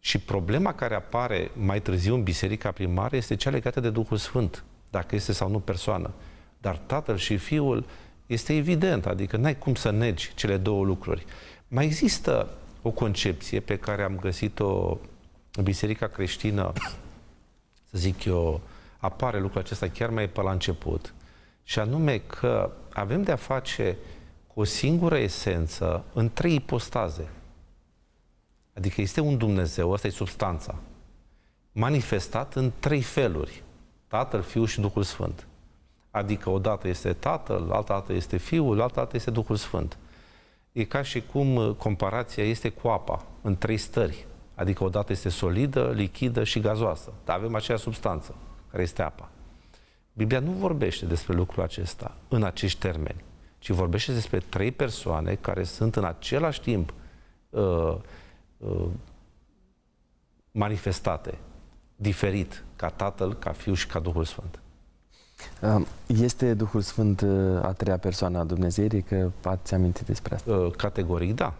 și problema care apare mai târziu în biserica primară este cea legată de Duhul Sfânt, dacă este sau nu persoană. Dar Tatăl și Fiul este evident, adică n-ai cum să negi cele două lucruri. Mai există o concepție pe care am găsit-o în biserica creștină, să zic eu, apare lucrul acesta chiar mai pe la început, și anume că avem de-a face cu o singură esență în trei ipostaze. Adică este un Dumnezeu, asta e substanța, manifestat în trei feluri. Tatăl, Fiul și Duhul Sfânt. Adică odată este Tatăl, altă dată este Fiul, altă dată este Duhul Sfânt. E ca și cum uh, comparația este cu apa, în trei stări. Adică odată este solidă, lichidă și gazoasă. Dar avem aceeași substanță, care este apa. Biblia nu vorbește despre lucrul acesta în acești termeni, ci vorbește despre trei persoane care sunt în același timp uh, uh, manifestate, diferit, ca Tatăl, ca Fiul și ca Duhul Sfânt. Um, este Duhul Sfânt uh, a treia persoană a Dumnezeirii, că ați amintit despre asta? Uh, categoric, da.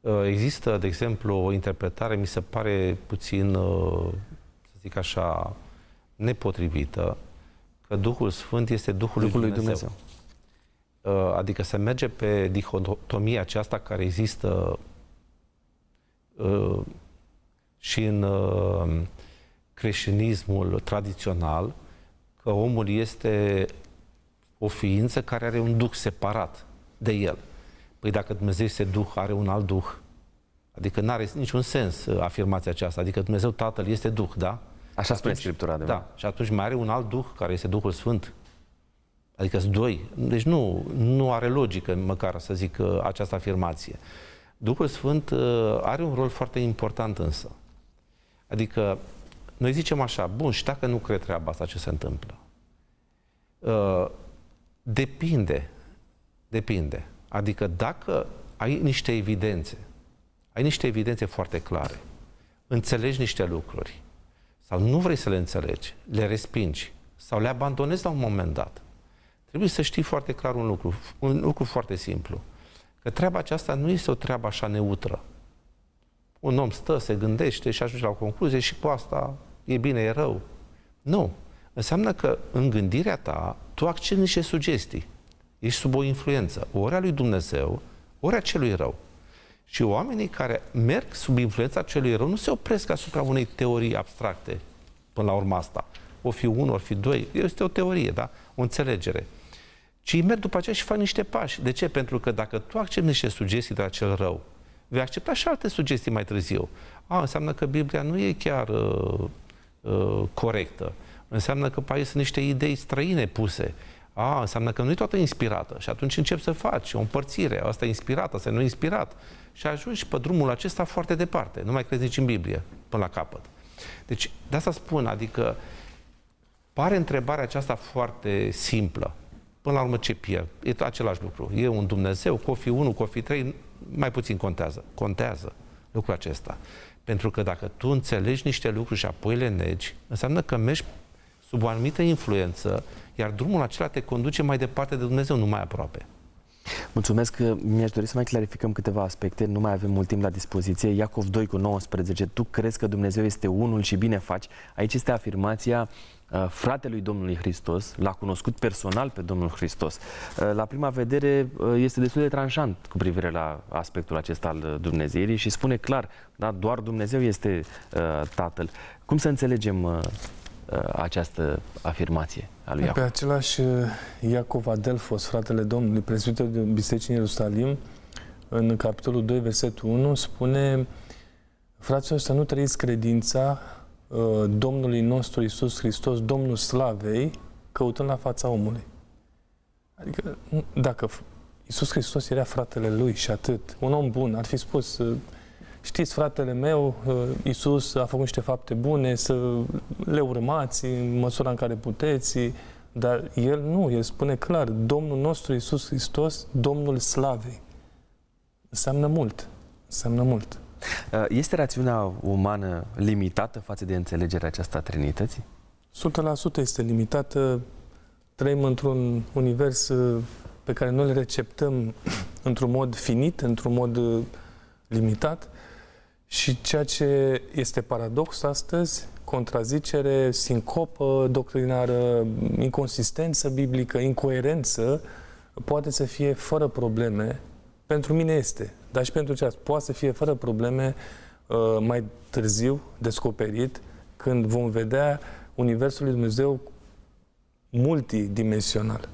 Uh, există, de exemplu, o interpretare, mi se pare puțin, să zic așa, nepotrivită, că Duhul Sfânt este Duhul, Duhul lui Dumnezeu. Dumnezeu. Adică se merge pe dihotomia aceasta care există și în creștinismul tradițional, că omul este o ființă care are un duh separat de el. Păi dacă Dumnezeu este duh, are un alt duh. Adică nu are niciun sens uh, afirmația aceasta. Adică Dumnezeu Tatăl este duh, da? Așa spune Scriptura, de Da. Și atunci mai are un alt duh care este Duhul Sfânt. Adică sunt doi. Deci nu, nu are logică măcar să zic uh, această afirmație. Duhul Sfânt uh, are un rol foarte important însă. Adică noi zicem așa, bun, și dacă nu cred treaba asta, ce se întâmplă? Uh, depinde. Depinde. Adică dacă ai niște evidențe, ai niște evidențe foarte clare, înțelegi niște lucruri sau nu vrei să le înțelegi, le respingi sau le abandonezi la un moment dat, trebuie să știi foarte clar un lucru, un lucru foarte simplu, că treaba aceasta nu este o treabă așa neutră. Un om stă, se gândește și ajunge la o concluzie și cu asta e bine, e rău. Nu. Înseamnă că în gândirea ta tu accepti niște sugestii. Ești sub o influență, ori a lui Dumnezeu, ori a celui rău. Și oamenii care merg sub influența celui rău nu se opresc asupra unei teorii abstracte, până la urmă asta. O fi unul, o fi doi. Este o teorie, da? O înțelegere. Ci merg după aceea și fac niște pași. De ce? Pentru că dacă tu accepti niște sugestii de la cel rău, vei accepta și alte sugestii mai târziu. A, înseamnă că Biblia nu e chiar uh, uh, corectă. Înseamnă că pe sunt niște idei străine puse. A, înseamnă că nu e toată inspirată. Și atunci încep să faci o împărțire. Asta e inspirată, asta nu e inspirat. Și ajungi pe drumul acesta foarte departe. Nu mai crezi nici în Biblie, până la capăt. Deci, de asta spun, adică pare întrebarea aceasta foarte simplă. Până la urmă ce pierd? E același lucru. E un Dumnezeu, cofi 1, cofi 3, mai puțin contează. Contează lucrul acesta. Pentru că dacă tu înțelegi niște lucruri și apoi le negi, înseamnă că mergi sub o anumită influență, iar drumul acela te conduce mai departe de Dumnezeu, nu mai aproape. Mulțumesc. Mi-aș dori să mai clarificăm câteva aspecte. Nu mai avem mult timp la dispoziție. Iacov 2 cu 19. Tu crezi că Dumnezeu este unul și bine faci. Aici este afirmația uh, fratelui Domnului Hristos, l-a cunoscut personal pe Domnul Hristos. Uh, la prima vedere uh, este destul de tranșant cu privire la aspectul acesta al Dumnezeirii și spune clar, da, doar Dumnezeu este Tatăl. Cum să înțelegem Uh, această afirmație a lui Iacov. Pe același uh, Iacov Adelfos, fratele Domnului, prezbitor de Bisericii în Ierusalim, în capitolul 2, versetul 1, spune Fraților, să nu trăiți credința uh, Domnului nostru Isus Hristos, Domnul Slavei, căutând la fața omului. Adică, dacă Isus Hristos era fratele lui și atât, un om bun, ar fi spus, știți, fratele meu, uh, Iisus a făcut niște fapte bune, să le urmați în măsura în care puteți, dar el nu, el spune clar, Domnul nostru Iisus Hristos, Domnul Slavei. Înseamnă mult, înseamnă mult. Uh, este rațiunea umană limitată față de înțelegerea aceasta a Trinității? 100% este limitată. Trăim într-un univers uh, pe care noi le receptăm într-un mod finit, într-un mod limitat și ceea ce este paradox astăzi, contrazicere, sincopă doctrinară, inconsistență biblică, incoerență, poate să fie fără probleme. Pentru mine este, dar și pentru ceilalți. Poate să fie fără probleme uh, mai târziu descoperit, când vom vedea Universul lui Dumnezeu multidimensional.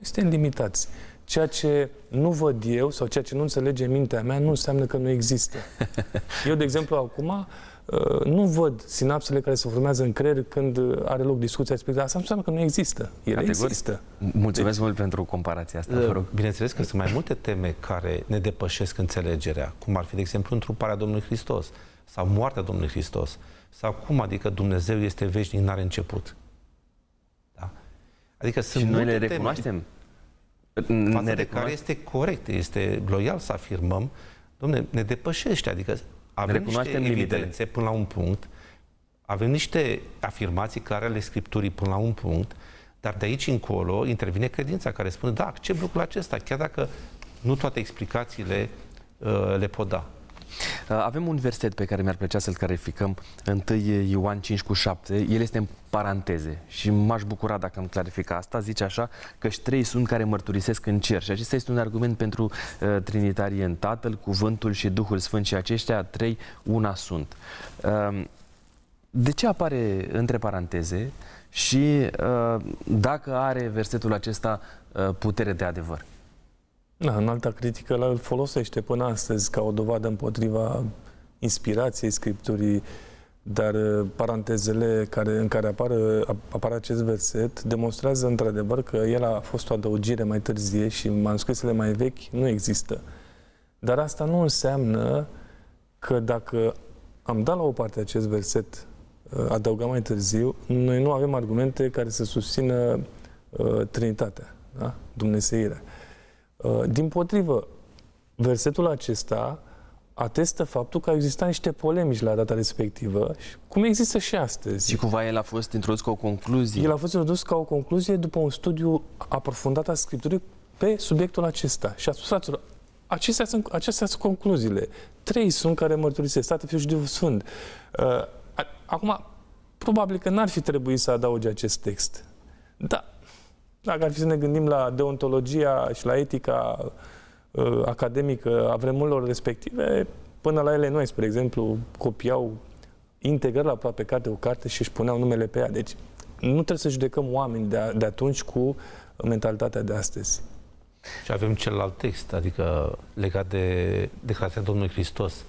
Suntem limitați ceea ce nu văd eu sau ceea ce nu înțelege mintea mea nu înseamnă că nu există. Eu, de exemplu, acum uh, nu văd sinapsele care se formează în creier când are loc discuția despre asta. înseamnă că nu există. Ele Categoric. există. Mulțumesc deci, mult pentru comparația asta. Vă rog. Bineînțeles că sunt mai multe teme care ne depășesc înțelegerea, cum ar fi, de exemplu, întruparea Domnului Hristos sau moartea Domnului Hristos. Sau cum, adică Dumnezeu este veșnic, n-are început. Da? Adică sunt și noi le recunoaștem? Teme față ne de care este corect, este loial să afirmăm, domne, ne depășește, adică avem niște evidențe până la un punct, avem niște afirmații clare ale Scripturii până la un punct, dar de aici încolo intervine credința care spune, da, accept lucrul acesta, chiar dacă nu toate explicațiile uh, le pot da. Uh, avem un verset pe care mi-ar plăcea să-l clarificăm, 1 Ioan 5 cu 7. El este în paranteze și m-aș bucura dacă îmi clarifica asta. Zice așa că trei sunt care mărturisesc în cer și acesta este un argument pentru uh, Trinitarie în Tatăl, Cuvântul și Duhul Sfânt și aceștia trei una sunt. Uh, de ce apare între paranteze și uh, dacă are versetul acesta uh, putere de adevăr? Da, în alta critică îl folosește până astăzi ca o dovadă împotriva inspirației Scripturii, dar uh, parantezele care, în care apare, apare acest verset demonstrează într-adevăr că el a fost o adăugire mai târzie și manuscrisele mai vechi nu există. Dar asta nu înseamnă că dacă am dat la o parte acest verset uh, adăugat mai târziu, noi nu avem argumente care să susțină uh, Trinitatea, da? Dumnezeirea. Uh, din potrivă, versetul acesta atestă faptul că au existat niște polemici la data respectivă, cum există și astăzi. Și cumva el a fost introdus ca o concluzie. El a fost introdus ca o concluzie după un studiu aprofundat al Scripturii pe subiectul acesta. Și a spus, fraților, acestea sunt, acestea sunt concluziile. Trei sunt care mărturisesc, Tată, Fiul și Duhul Sfânt. Uh, acum, probabil că n-ar fi trebuit să adauge acest text. Da, dacă ar fi să ne gândim la deontologia și la etica uh, academică a vremurilor respective, până la ele noi, spre exemplu, copiau integral aproape carte cu carte și își puneau numele pe ea. Deci nu trebuie să judecăm oameni de, a, de atunci cu mentalitatea de astăzi. Și avem celălalt text, adică legat de declarația Domnului Hristos.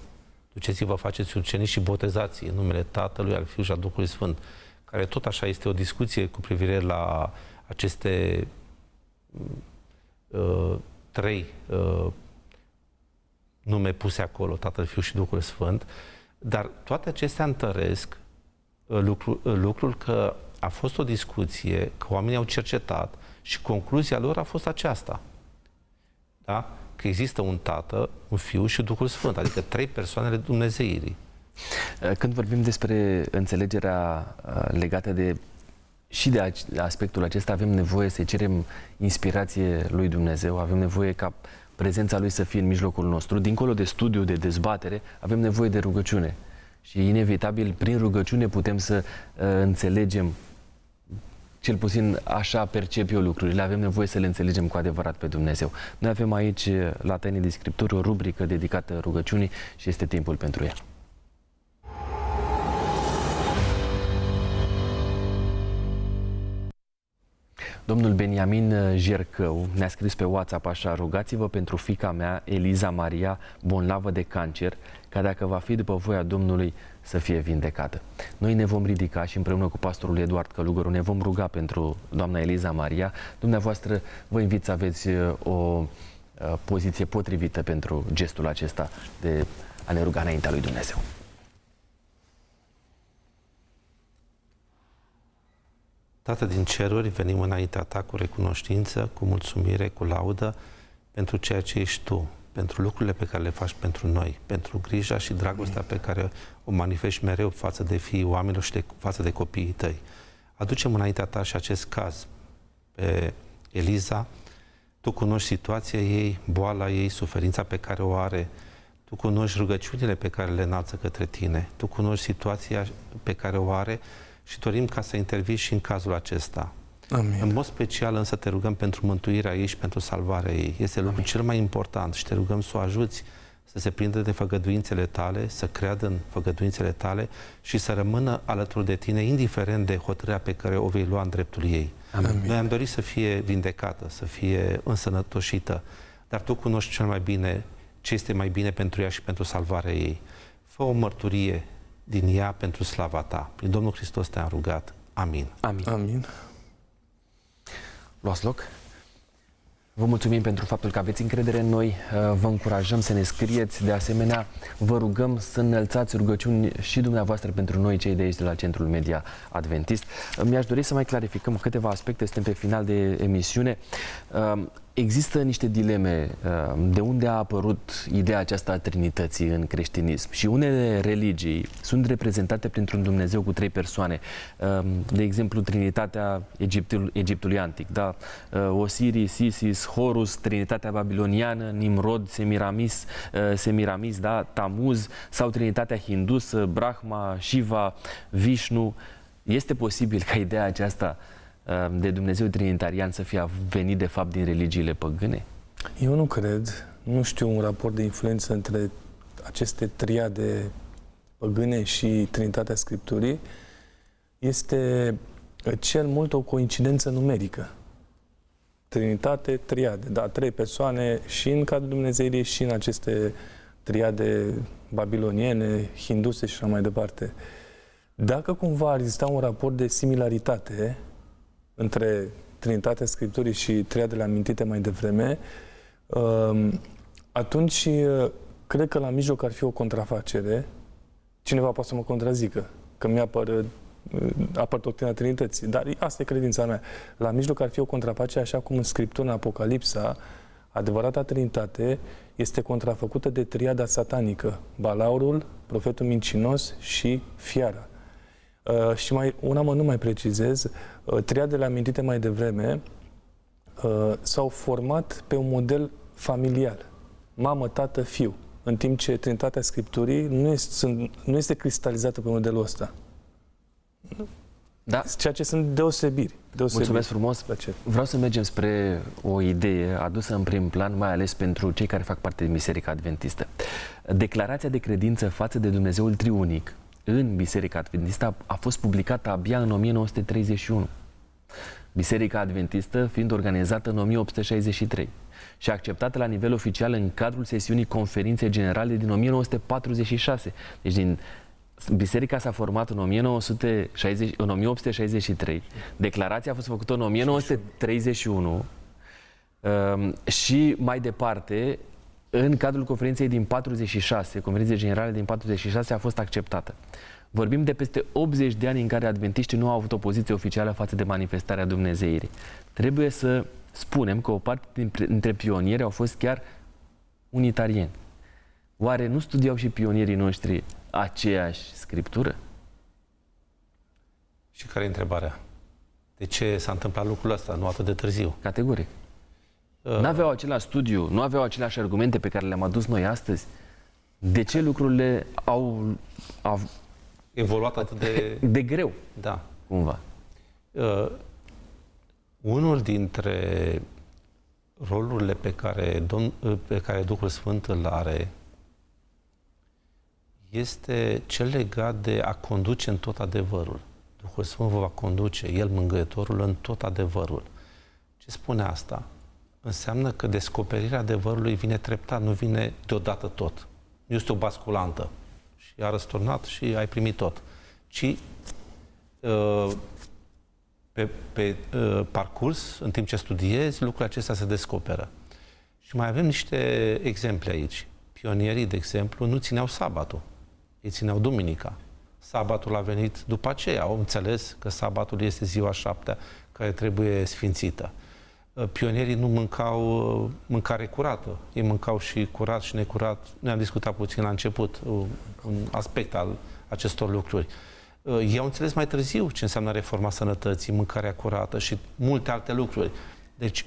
Duceți-vă, faceți ucenici și botezați în numele Tatălui, al Fiului și al Duhului Sfânt, care tot așa este o discuție cu privire la aceste uh, trei uh, nume puse acolo, Tatăl, Fiul și Duhul Sfânt, dar toate acestea întăresc uh, lucru, uh, lucrul că a fost o discuție, că oamenii au cercetat și concluzia lor a fost aceasta. Da? Că există un Tată, un Fiu și Duhul Sfânt, adică trei persoanele Dumnezeirii. Uh, când vorbim despre înțelegerea legată de și de aspectul acesta avem nevoie să cerem inspirație lui Dumnezeu, avem nevoie ca prezența lui să fie în mijlocul nostru. Dincolo de studiu, de dezbatere, avem nevoie de rugăciune. Și inevitabil, prin rugăciune putem să uh, înțelegem cel puțin așa percep eu lucrurile, avem nevoie să le înțelegem cu adevărat pe Dumnezeu. Noi avem aici, la Tainii de Scripturi, o rubrică dedicată rugăciunii și este timpul pentru ea. Domnul Beniamin Jercău ne-a scris pe WhatsApp așa, rugați-vă pentru fica mea, Eliza Maria, bonlavă de cancer, ca dacă va fi după voia Domnului să fie vindecată. Noi ne vom ridica și împreună cu pastorul Eduard Călugăru ne vom ruga pentru doamna Eliza Maria. Dumneavoastră vă invit să aveți uh, o uh, poziție potrivită pentru gestul acesta de a ne ruga înaintea lui Dumnezeu. Tată din ceruri, venim înaintea ta cu recunoștință, cu mulțumire, cu laudă pentru ceea ce ești tu, pentru lucrurile pe care le faci pentru noi, pentru grija și dragostea pe care o manifesti mereu față de fiii oamenilor și de, față de copiii tăi. Aducem înaintea ta și acest caz pe Eliza. Tu cunoști situația ei, boala ei, suferința pe care o are. Tu cunoști rugăciunile pe care le înalță către tine. Tu cunoști situația pe care o are și dorim ca să intervii și în cazul acesta. Amin. În mod special însă te rugăm pentru mântuirea ei și pentru salvarea ei. Este lucrul cel mai important și te rugăm să o ajuți să se prindă de făgăduințele tale, să creadă în făgăduințele tale și să rămână alături de tine, indiferent de hotărârea pe care o vei lua în dreptul ei. Amin. Noi am dorit să fie vindecată, să fie însănătoșită, dar tu cunoști cel mai bine ce este mai bine pentru ea și pentru salvarea ei. Fă o mărturie din ea pentru slava ta. Prin Domnul Hristos te-am rugat. Amin. Amin. Amin. Luați loc. Vă mulțumim pentru faptul că aveți încredere în noi, uh, vă încurajăm să ne scrieți, de asemenea vă rugăm să înălțați rugăciuni și dumneavoastră pentru noi cei de aici de la Centrul Media Adventist. Mi-aș dori să mai clarificăm câteva aspecte, suntem pe final de emisiune. Uh, Există niște dileme. Uh, de unde a apărut ideea aceasta a Trinității în creștinism? Și unele religii sunt reprezentate printr-un Dumnezeu cu trei persoane. Uh, de exemplu, Trinitatea Egiptul, Egiptului Antic, da? Uh, Osiris, Isis, Horus, Trinitatea Babiloniană, Nimrod, Semiramis, Semiramis, da? Tamuz, sau Trinitatea Hindusă, Brahma, Shiva, Vishnu. Este posibil ca ideea aceasta Ehm, de Dumnezeu trinitarian să fie venit de fapt din religiile păgâne? Eu nu cred. Nu știu un raport de influență între aceste triade păgâne și Trinitatea Scripturii. Este cel mult o coincidență numerică. Trinitate, triade, da, trei persoane și în cadrul Dumnezeirii și în aceste triade babiloniene, hinduse și așa mai departe. Dacă cumva ar exista un raport de similaritate, între Trinitatea Scripturii și triadele amintite mai devreme, um, atunci uh, cred că la mijloc ar fi o contrafacere. Cineva poate să mă contrazică, că mi-apăr uh, apăr doctrina Trinității. Dar asta e credința mea. La mijloc ar fi o contrafacere, așa cum în Scriptură, în Apocalipsa, Adevărata Trinitate este contrafăcută de triada satanică, balaurul, profetul mincinos și fiara. Uh, și mai, una mă nu mai precizez, uh, triadele amintite mai devreme uh, s-au format pe un model familial. Mamă, tată, fiu. În timp ce Trinitatea Scripturii nu este, nu este cristalizată pe modelul ăsta. Da. Ceea ce sunt deosebiri. deosebiri. Mulțumesc frumos. Plăcere. Vreau să mergem spre o idee adusă în prim plan, mai ales pentru cei care fac parte din Biserica Adventistă. Declarația de credință față de Dumnezeul Triunic în Biserica Adventistă a fost publicată abia în 1931. Biserica Adventistă fiind organizată în 1863 și acceptată la nivel oficial în cadrul sesiunii conferinței generale din 1946. Deci din Biserica s-a format în, 1960, în 1863, declarația a fost făcută în 1931 um, și mai departe, în cadrul conferinței din 46, conferinței generale din 46 a fost acceptată. Vorbim de peste 80 de ani în care adventiștii nu au avut o poziție oficială față de manifestarea Dumnezeirii. Trebuie să spunem că o parte dintre pionieri au fost chiar unitarieni. Oare nu studiau și pionierii noștri aceeași scriptură? Și care e întrebarea? De ce s-a întâmplat lucrul ăsta, nu atât de târziu? Categoric. Uh... Nu aveau același studiu, nu aveau aceleași argumente pe care le-am adus noi astăzi. De ce lucrurile au, au evoluat atât de... De greu. Da. Cumva. Uh, unul dintre rolurile pe care, Domn, pe care Duhul Sfânt îl are este cel legat de a conduce în tot adevărul. Duhul Sfânt vă va conduce, El, Mângâietorul, în tot adevărul. Ce spune asta? Înseamnă că descoperirea adevărului vine treptat, nu vine deodată tot. Nu este o basculantă. Și a răsturnat și ai primit tot. Ci uh, pe, pe uh, parcurs, în timp ce studiezi, lucrurile acestea se descoperă. Și mai avem niște exemple aici. Pionierii, de exemplu, nu țineau sabatul ei țineau duminica. Sabatul a venit după aceea. Au înțeles că sabatul este ziua șaptea care trebuie sfințită. Uh, pionierii nu mâncau uh, mâncare curată. Ei mâncau și curat și necurat. Noi am discutat puțin la început uh, un aspect al acestor lucruri. Ei au înțeles mai târziu ce înseamnă reforma sănătății, mâncarea curată și multe alte lucruri. Deci,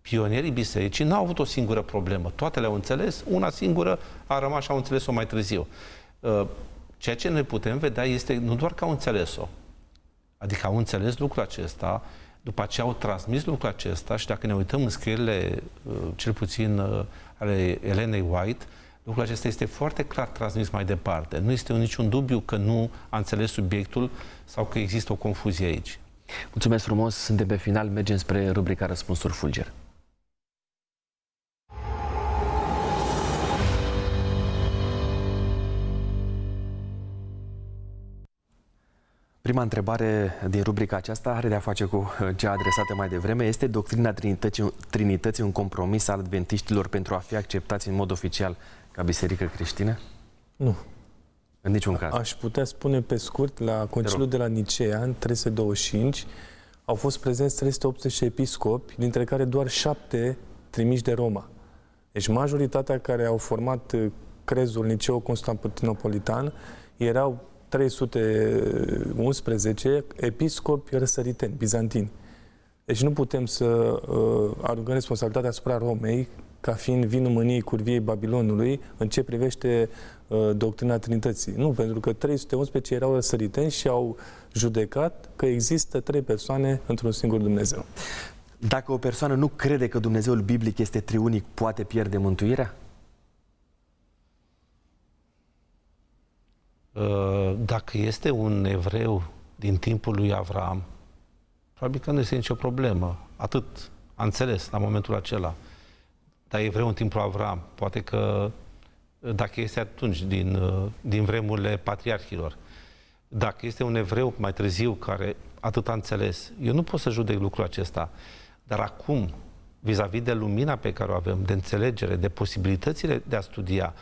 pionierii bisericii n-au avut o singură problemă. Toate le-au înțeles, una singură a rămas și au înțeles-o mai târziu. Uh, ceea ce noi putem vedea este nu doar că au înțeles-o, adică au înțeles lucrul acesta, după ce au transmis lucrul acesta și dacă ne uităm în scrierile, uh, cel puțin uh, ale Elenei White, lucrul acesta este foarte clar transmis mai departe. Nu este niciun dubiu că nu a înțeles subiectul sau că există o confuzie aici. Mulțumesc frumos, suntem pe final, mergem spre rubrica Răspunsuri Fulger. Prima întrebare din rubrica aceasta are de a face cu uh, cea adresată mai devreme. Este doctrina Trinității, Trinității un compromis al adventiștilor pentru a fi acceptați în mod oficial ca biserică creștină? Nu. În niciun caz. Aș putea spune pe scurt, la concilul de la Nicea, în 325, au fost prezenți 380 episcopi, dintre care doar șapte trimiși de Roma. Deci majoritatea care au format uh, crezul Niceo Constantinopolitan erau 311 episcopi răsăriteni, bizantini. Deci nu putem să uh, aruncăm responsabilitatea asupra Romei ca fiind vinul mâniei curviei Babilonului în ce privește uh, doctrina Trinității. Nu, pentru că 311 erau răsăriteni și au judecat că există trei persoane într-un singur Dumnezeu. Dacă o persoană nu crede că Dumnezeul biblic este triunic, poate pierde mântuirea? Dacă este un evreu din timpul lui Avram, probabil că nu este nicio problemă. Atât a înțeles la momentul acela. Dar evreu în timpul Avram, poate că uh, dacă este atunci, din, uh, din vremurile patriarhilor, dacă este un evreu mai târziu care atât a înțeles, eu nu pot să judec lucrul acesta. Dar acum, vis-a-vis de lumina pe care o avem, de înțelegere, de posibilitățile de a studia,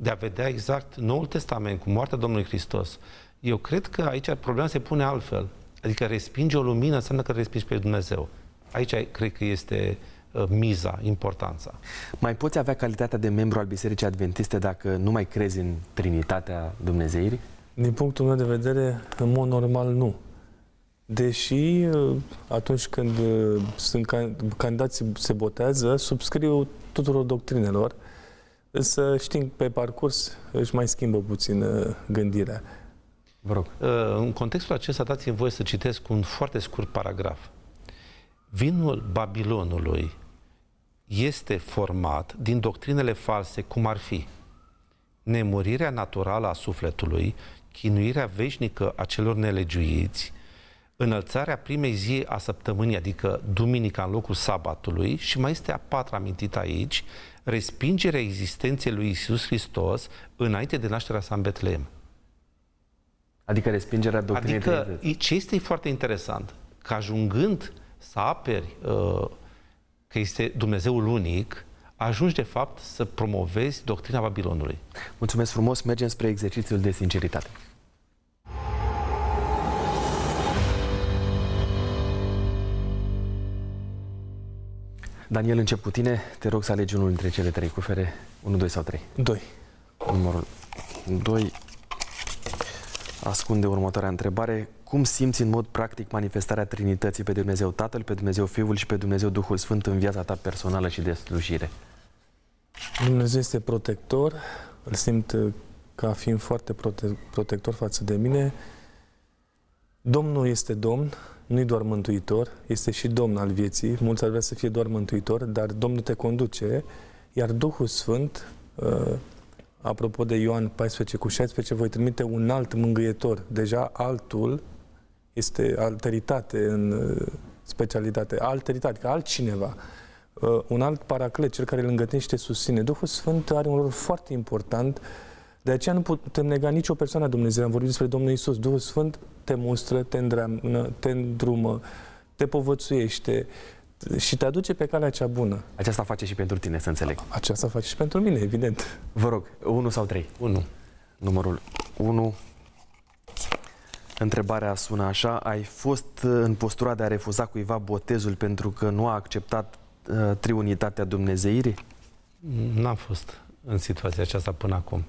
de a vedea exact Noul Testament cu moartea Domnului Hristos, eu cred că aici problema se pune altfel. Adică respinge o lumină înseamnă că respingi pe Dumnezeu. Aici cred că este uh, miza, importanța. Mai poți avea calitatea de membru al Bisericii Adventiste dacă nu mai crezi în Trinitatea Dumnezeirii? Din punctul meu de vedere, în mod normal, nu. Deși uh, atunci când uh, sunt candidații se botează, subscriu tuturor doctrinelor, însă știm pe parcurs își mai schimbă puțin gândirea. Vă rog. În contextul acesta dați-mi voie să citesc un foarte scurt paragraf. Vinul Babilonului este format din doctrinele false, cum ar fi nemurirea naturală a sufletului, chinuirea veșnică a celor nelegiuiți, înălțarea primei zi a săptămânii, adică duminica în locul sabatului, și mai este a patra amintită aici, respingerea existenței lui Isus Hristos înainte de nașterea sa în Betleem. Adică respingerea doctrinei Adică ce este foarte interesant, că ajungând să aperi uh, că este Dumnezeul unic, ajungi de fapt să promovezi doctrina Babilonului. Mulțumesc frumos, mergem spre exercițiul de sinceritate. Daniel, încep cu tine. Te rog să alegi unul dintre cele trei cufere. 1, 2 sau 3? 2. Numărul 2 ascunde următoarea întrebare. Cum simți în mod practic manifestarea Trinității pe Dumnezeu Tatăl, pe Dumnezeu Fiul și pe Dumnezeu Duhul Sfânt în viața ta personală și de slujire? Dumnezeu este protector, îl simt uh, ca fiind foarte prote- protector față de mine. Domnul este Domn, nu-i doar mântuitor, este și Domn al vieții. Mulți ar vrea să fie doar mântuitor, dar Domnul te conduce, iar Duhul Sfânt uh, apropo de Ioan 14 cu 16, voi trimite un alt mângâietor. Deja altul este alteritate în uh, specialitate, alteritate, adică altcineva. Uh, un alt paraclet, cel care îl îngătește susține. Duhul Sfânt are un rol foarte important, de aceea nu putem nega nicio persoană a Dumnezeu. Am vorbit despre Domnul Isus. Duhul Sfânt te mustră, te îndreamnă, te îndrumă, te povățuiește, și te aduce pe calea cea bună. Aceasta face și pentru tine, să înțeleg. Aceasta face și pentru mine, evident. Vă rog, 1 sau 3? 1. Numărul 1. Întrebarea sună așa. Ai fost în postura de a refuza cuiva botezul pentru că nu a acceptat uh, triunitatea Dumnezeirii? N-am fost în situația aceasta până acum.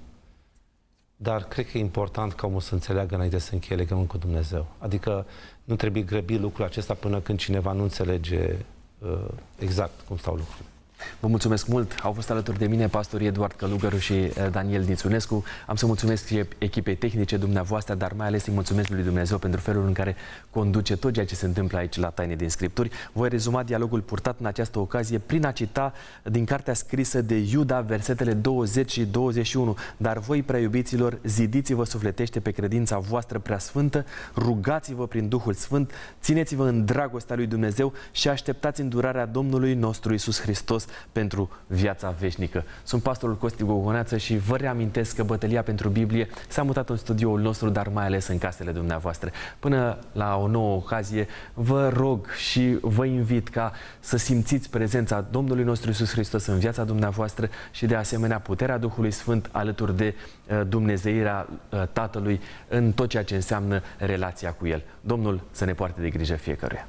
Dar cred că e important ca omul să înțeleagă înainte să încheie legământ cu Dumnezeu. Adică nu trebuie grăbi lucrul acesta până când cineva nu înțelege uh, exact cum stau lucrurile. Vă mulțumesc mult. Au fost alături de mine pastorii Eduard Călugăru și eh, Daniel Nițunescu. Am să mulțumesc și echipei tehnice dumneavoastră, dar mai ales îi mulțumesc lui Dumnezeu pentru felul în care conduce tot ceea ce se întâmplă aici la Taine din Scripturi. Voi rezuma dialogul purtat în această ocazie prin a cita din cartea scrisă de Iuda, versetele 20 și 21. Dar voi, prea iubiților, zidiți-vă sufletește pe credința voastră prea sfântă, rugați-vă prin Duhul Sfânt, țineți-vă în dragostea lui Dumnezeu și așteptați îndurarea Domnului nostru Isus Hristos pentru viața veșnică. Sunt pastorul Costi Gogoneață și vă reamintesc că bătălia pentru Biblie s-a mutat în studioul nostru, dar mai ales în casele dumneavoastră. Până la o nouă ocazie, vă rog și vă invit ca să simțiți prezența Domnului nostru Isus Hristos în viața dumneavoastră și de asemenea puterea Duhului Sfânt alături de uh, Dumnezeirea uh, Tatălui în tot ceea ce înseamnă relația cu El. Domnul să ne poarte de grijă fiecăruia.